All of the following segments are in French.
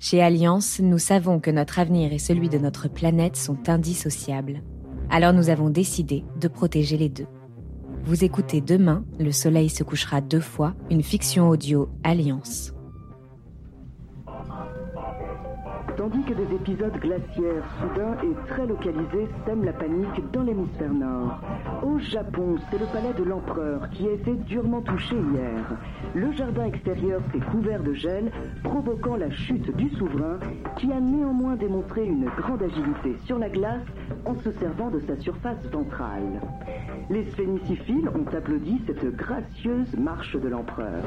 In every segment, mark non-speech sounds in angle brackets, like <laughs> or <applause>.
Chez Alliance, nous savons que notre avenir et celui de notre planète sont indissociables. Alors nous avons décidé de protéger les deux. Vous écoutez demain, Le Soleil se couchera deux fois, une fiction audio Alliance. Tandis que des épisodes glaciaires soudains et très localisés sèment la panique dans l'hémisphère nord. Au Japon, c'est le palais de l'empereur qui a été durement touché hier. Le jardin extérieur s'est couvert de gel, provoquant la chute du souverain, qui a néanmoins démontré une grande agilité sur la glace en se servant de sa surface ventrale. Les sphéniciphiles ont applaudi cette gracieuse marche de l'empereur.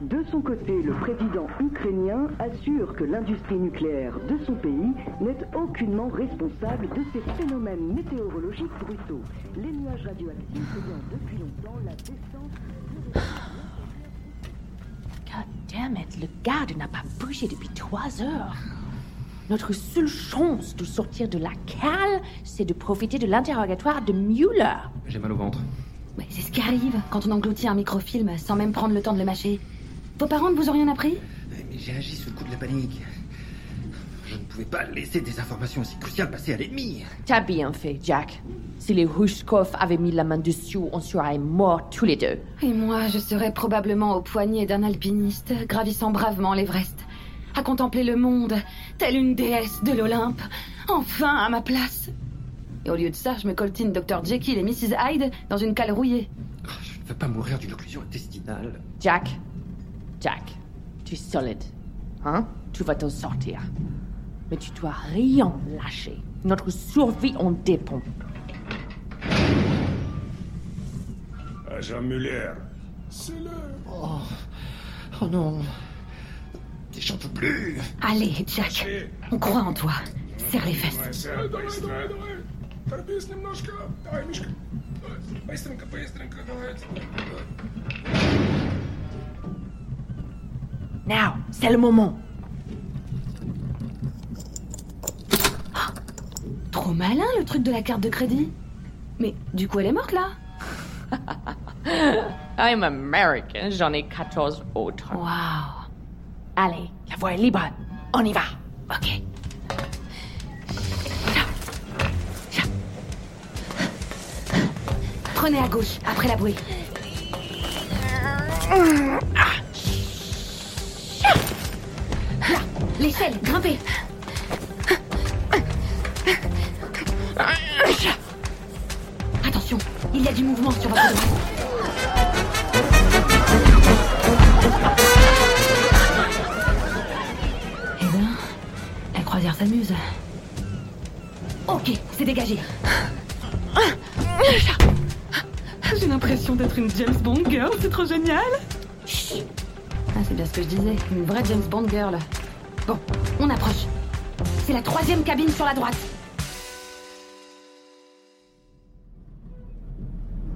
De son côté, le président ukrainien assure que l'industrie nucléaire de son pays n'est aucunement responsable de ces phénomènes météorologiques brutaux. Les nuages radioactifs faisant depuis longtemps la descente... God damn it, le garde n'a pas bougé depuis trois heures. Notre seule chance de sortir de la cale, c'est de profiter de l'interrogatoire de Mueller. J'ai mal au ventre. Ouais, c'est ce qui arrive quand on engloutit un microfilm sans même prendre le temps de le mâcher. Vos parents ne vous ont rien appris? Mais j'ai agi sous le coup de la panique. Je ne pouvais pas laisser des informations aussi cruciales passer à l'ennemi. T'as bien fait, Jack. Si les Rushkov avaient mis la main dessus, on serait morts tous les deux. Et moi, je serais probablement au poignet d'un alpiniste, gravissant bravement l'Everest, à contempler le monde, telle une déesse de l'Olympe, enfin à ma place. Et au lieu de ça, je me coltine Dr. Jekyll et Mrs. Hyde dans une cale rouillée. Oh, je ne veux pas mourir d'une occlusion intestinale. Jack, Jack, tu es solide. Hein? Tu vas t'en sortir. Mais tu dois rien lâcher. Notre survie en dépend. Agent Muller. C'est le... Oh. oh non. J'en peux plus. Allez, Jack. On croit en toi. Serre les fesses. Ouais, Now, c'est le moment. <gasps> Trop malin le truc de la carte de crédit. Mais du coup, elle est morte là <laughs> I'm American, j'en ai 14 autres. Waouh. Allez, la voie est libre. On y va. Ok. Prenez à gauche, après la bruit. L'échelle, grimpez. Attention, il y a du mouvement sur votre droite. Eh ben, la croisière s'amuse. Ok, c'est dégagé. J'ai l'impression d'être une James Bond girl, c'est trop génial. Chut. Ah, c'est bien ce que je disais, une vraie James Bond girl. Bon, on approche. C'est la troisième cabine sur la droite.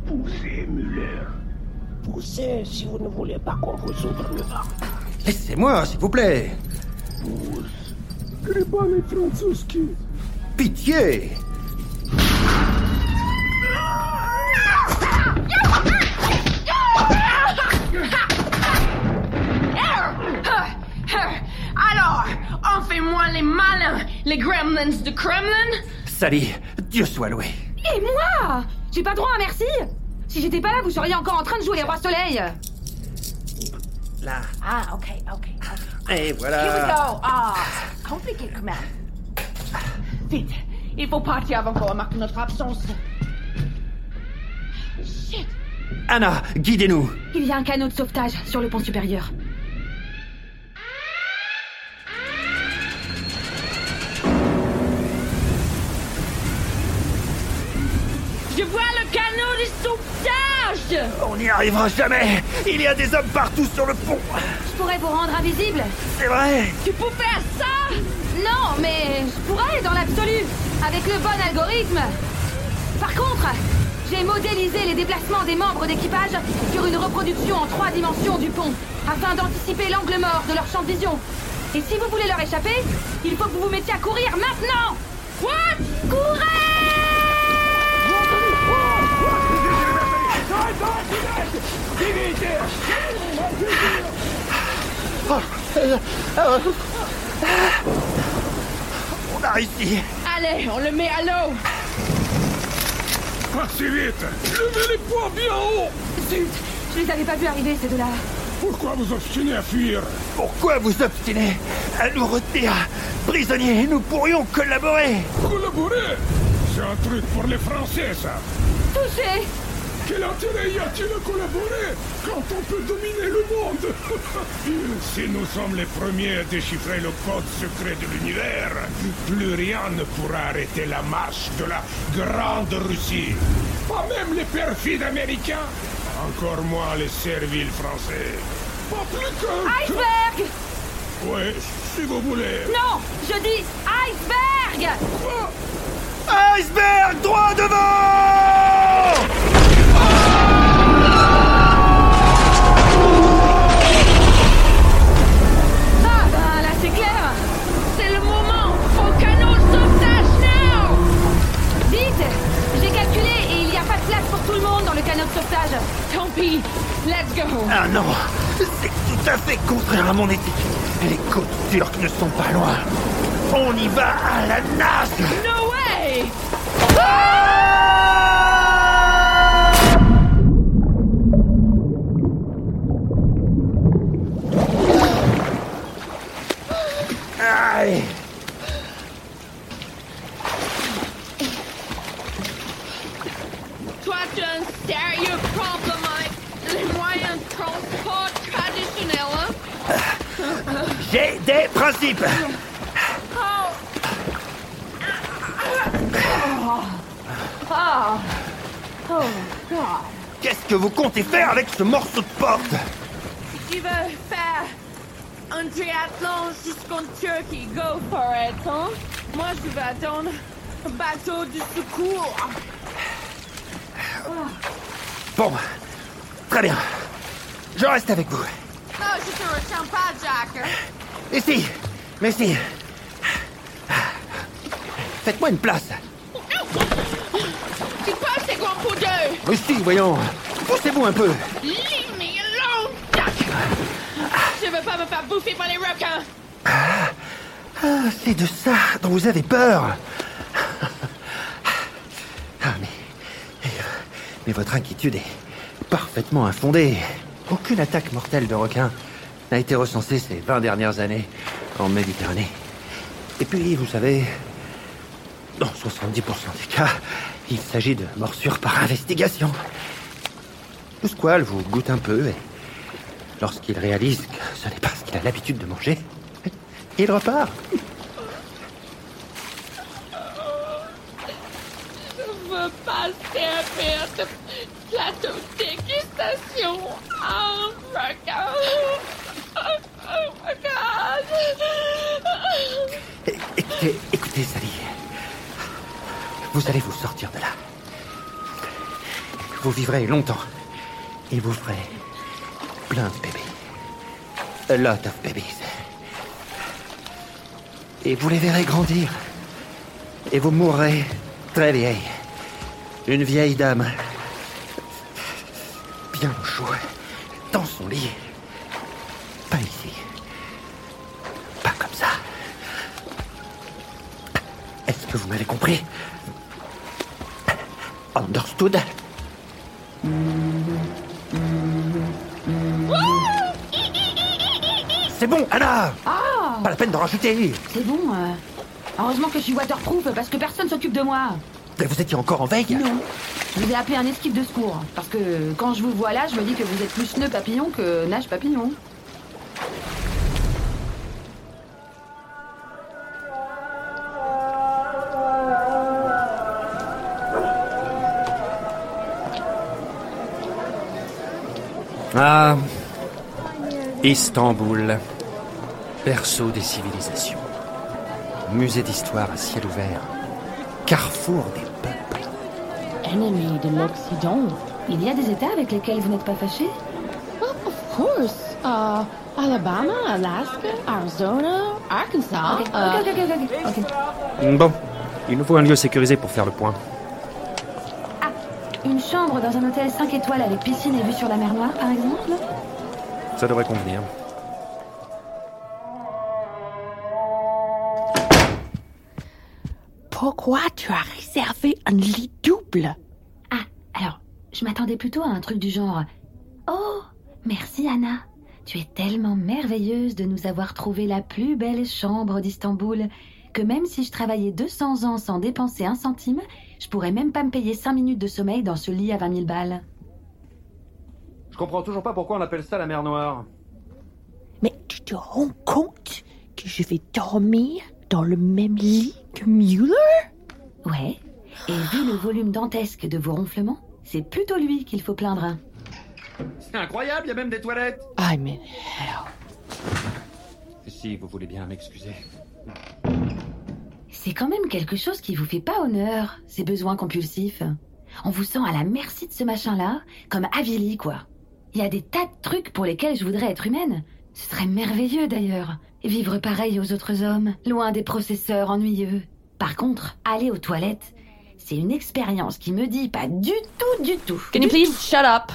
Poussez, Muller. Poussez si vous ne voulez pas qu'on vous ouvre le vent. Laissez-moi, s'il vous plaît. Pousse. Gribane Franzuski. Pitié moins les malins, les gremlins de Kremlin Sally, Dieu soit loué. Et moi? J'ai pas droit à merci Si j'étais pas là, vous seriez encore en train de jouer les rois soleil. Là. Ah, ok, ok, ok. Et Here we voilà. go. Ah, compliqué quand même. Vite, il faut partir avant qu'on remarque notre absence. Shit. Anna, guidez-nous. Il y a un canot de sauvetage sur le pont supérieur. Je vois le canot de sauvetage On n'y arrivera jamais. Il y a des hommes partout sur le pont. Je pourrais vous rendre invisible C'est vrai. Tu peux faire ça? Non, mais je pourrais dans l'absolu, avec le bon algorithme. Par contre, j'ai modélisé les déplacements des membres d'équipage sur une reproduction en trois dimensions du pont, afin d'anticiper l'angle mort de leur champ de vision. Et si vous voulez leur échapper, il faut que vous vous mettiez à courir maintenant What? Courez On a réussi. Allez, on le met à l'eau. Pas si vite Levez les poings bien haut Zut Je les avais pas vus arriver, ces deux-là. Pourquoi vous obstinez à fuir? Pourquoi vous obstinez à nous retenir prisonniers? Nous pourrions collaborer. Collaborer? C'est un truc pour les Français, ça Touché Quel intérêt y a-t-il à collaborer quand on peut dominer le monde <laughs> Si nous sommes les premiers à déchiffrer le code secret de l'univers, plus rien ne pourra arrêter la marche de la Grande Russie. Pas même les perfides américains, encore moins les serviles français. Pas plus que... Iceberg Ouais, si vous voulez. Non Je dis iceberg Iceberg droit devant Let's go. Ah non C'est tout à fait contraire à mon éthique. Les côtes turques ne sont pas loin. On y va à la nage No way. Aïe des principes Oh. Qu'est-ce que vous comptez faire avec ce morceau de porte? Tu veux faire un triathlon jusqu'en Turquie? Go for it, hein? Moi, je vais attendre un bateau de secours. Bon, très bien. Je reste avec vous. Non, je te retiens pas, Jack. Ici Mais si Faites-moi une place C'est pas assez grand pour deux. Mais si, voyons Poussez-vous un peu Leave me alone, Jack. Je veux pas me faire bouffer par les requins. Ah, c'est de ça dont vous avez peur Ah, mais... Mais votre inquiétude est parfaitement infondée. Aucune attaque mortelle de requin n'a été recensée ces 20 dernières années en Méditerranée. Et puis, vous savez, dans 70% des cas, il s'agit de morsures par investigation. Le squale vous goûte un peu et lorsqu'il réalise que ce n'est pas ce qu'il a l'habitude de manger, il repart. Je veux pas servir de plateau de dégustation en requin. Oh my god. Écoutez, Sally. Vous allez vous sortir de là. Vous vivrez longtemps. Et vous ferez plein de bébés. A lot of babies. Et vous les verrez grandir. Et vous mourrez très vieille. Une vieille dame. Bien au chaud. Que vous m'avez compris Understood C'est bon, Anna Ah Pas la peine d'en rajouter C'est bon. euh. Heureusement que je suis waterproof parce que personne s'occupe de moi. Mais Vous étiez encore en veille Non. Je vous ai appelé un esquive de secours. Parce que quand je vous vois là, je me dis que vous êtes plus nœud papillon que nage papillon. Ah, Istanbul, berceau des civilisations, musée d'histoire à ciel ouvert, carrefour des peuples. Ennemi de l'Occident. Il y a des États avec lesquels vous n'êtes pas fâché Of course. Uh, Alabama, Alaska, Arizona, Arkansas. Uh, ok. Bon, il nous faut un lieu sécurisé pour faire le point. Une chambre dans un hôtel 5 étoiles avec piscine et vue sur la mer Noire, par exemple Ça devrait convenir. Pourquoi tu as réservé un lit double? Ah, alors, je m'attendais plutôt à un truc du genre Oh, merci Anna. Tu es tellement merveilleuse de nous avoir trouvé la plus belle chambre d'Istanbul que même si je travaillais 200 ans sans dépenser un centime, je pourrais même pas me payer 5 minutes de sommeil dans ce lit à 20 000 balles. Je comprends toujours pas pourquoi on appelle ça la mer Noire. Mais tu te rends compte que je vais dormir dans le même lit que Mueller? Ouais. Et vu le volume dantesque de vos ronflements, c'est plutôt lui qu'il faut plaindre. C'est incroyable, il y a même des toilettes. I'm in hell. Si vous voulez bien m'excuser. C'est quand même quelque chose qui vous fait pas honneur, ces besoins compulsifs. On vous sent à la merci de ce machin-là, comme avili, quoi. Il y a des tas de trucs pour lesquels je voudrais être humaine. Ce serait merveilleux d'ailleurs. Vivre pareil aux autres hommes, loin des processeurs ennuyeux. Par contre, aller aux toilettes, c'est une expérience qui me dit pas du tout, du tout. Can you please shut up?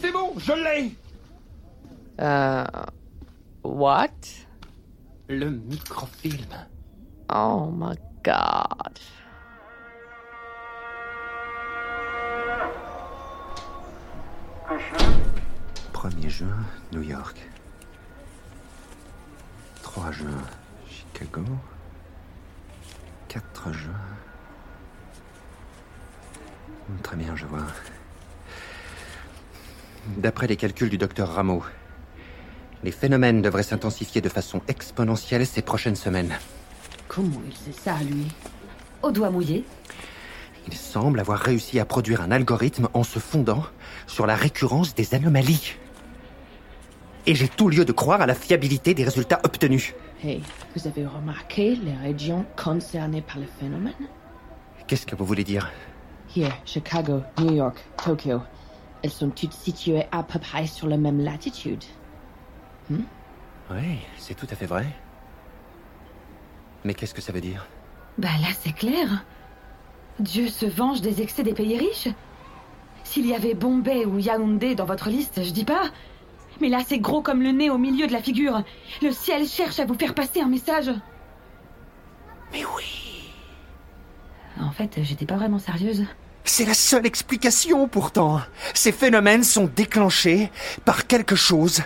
C'est bon, je l'ai Uh, what? Le microfilm. Oh my god. « 1er juin, New York. 3 juin, Chicago. 4 juin. Très bien, je vois. D'après les calculs du docteur Rameau, les phénomènes devraient s'intensifier de façon exponentielle ces prochaines semaines. Comment il sait ça, lui? Au doigt mouillé. Il semble avoir réussi à produire un algorithme en se fondant sur la récurrence des anomalies. Et j'ai tout lieu de croire à la fiabilité des résultats obtenus. Hey, vous avez remarqué les régions concernées par le phénomène? Qu'est-ce que vous voulez dire Here, Chicago, New York, Tokyo. Elles sont toutes situées à peu près sur la même latitude. Oui, c'est tout à fait vrai. Mais qu'est-ce que ça veut dire? Bah là, c'est clair. Dieu se venge des excès des pays riches. S'il y avait Bombay ou Yaoundé dans votre liste, je dis pas. Mais là, c'est gros comme le nez au milieu de la figure. Le ciel cherche à vous faire passer un message. Mais oui En fait, j'étais pas vraiment sérieuse. C'est la seule explication pourtant. Ces phénomènes sont déclenchés par quelque chose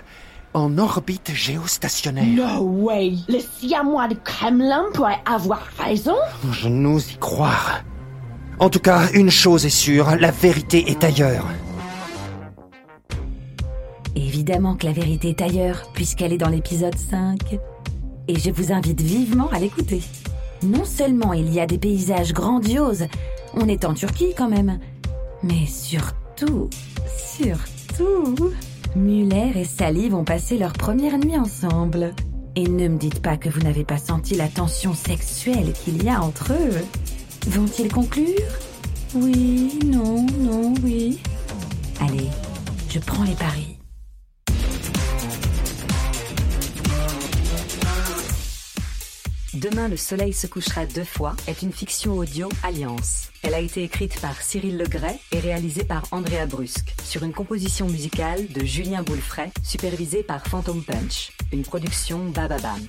en orbite géostationnaire. No way Le siamois de Kremlin pourrait avoir raison? Je n'ose y croire. En tout cas, une chose est sûre, la vérité est ailleurs. Évidemment que la vérité est ailleurs, puisqu'elle est dans l'épisode 5. Et je vous invite vivement à l'écouter. Non seulement il y a des paysages grandioses, on est en Turquie quand même, mais surtout, surtout, Muller et Sally vont passer leur première nuit ensemble. Et ne me dites pas que vous n'avez pas senti la tension sexuelle qu'il y a entre eux. Vont-ils conclure? Oui, non, non, oui. Allez, je prends les paris. Demain, le soleil se couchera deux fois est une fiction audio Alliance. Elle a été écrite par Cyril Legray et réalisée par Andrea Brusque, sur une composition musicale de Julien Boulefray, supervisée par Phantom Punch, une production Bababam.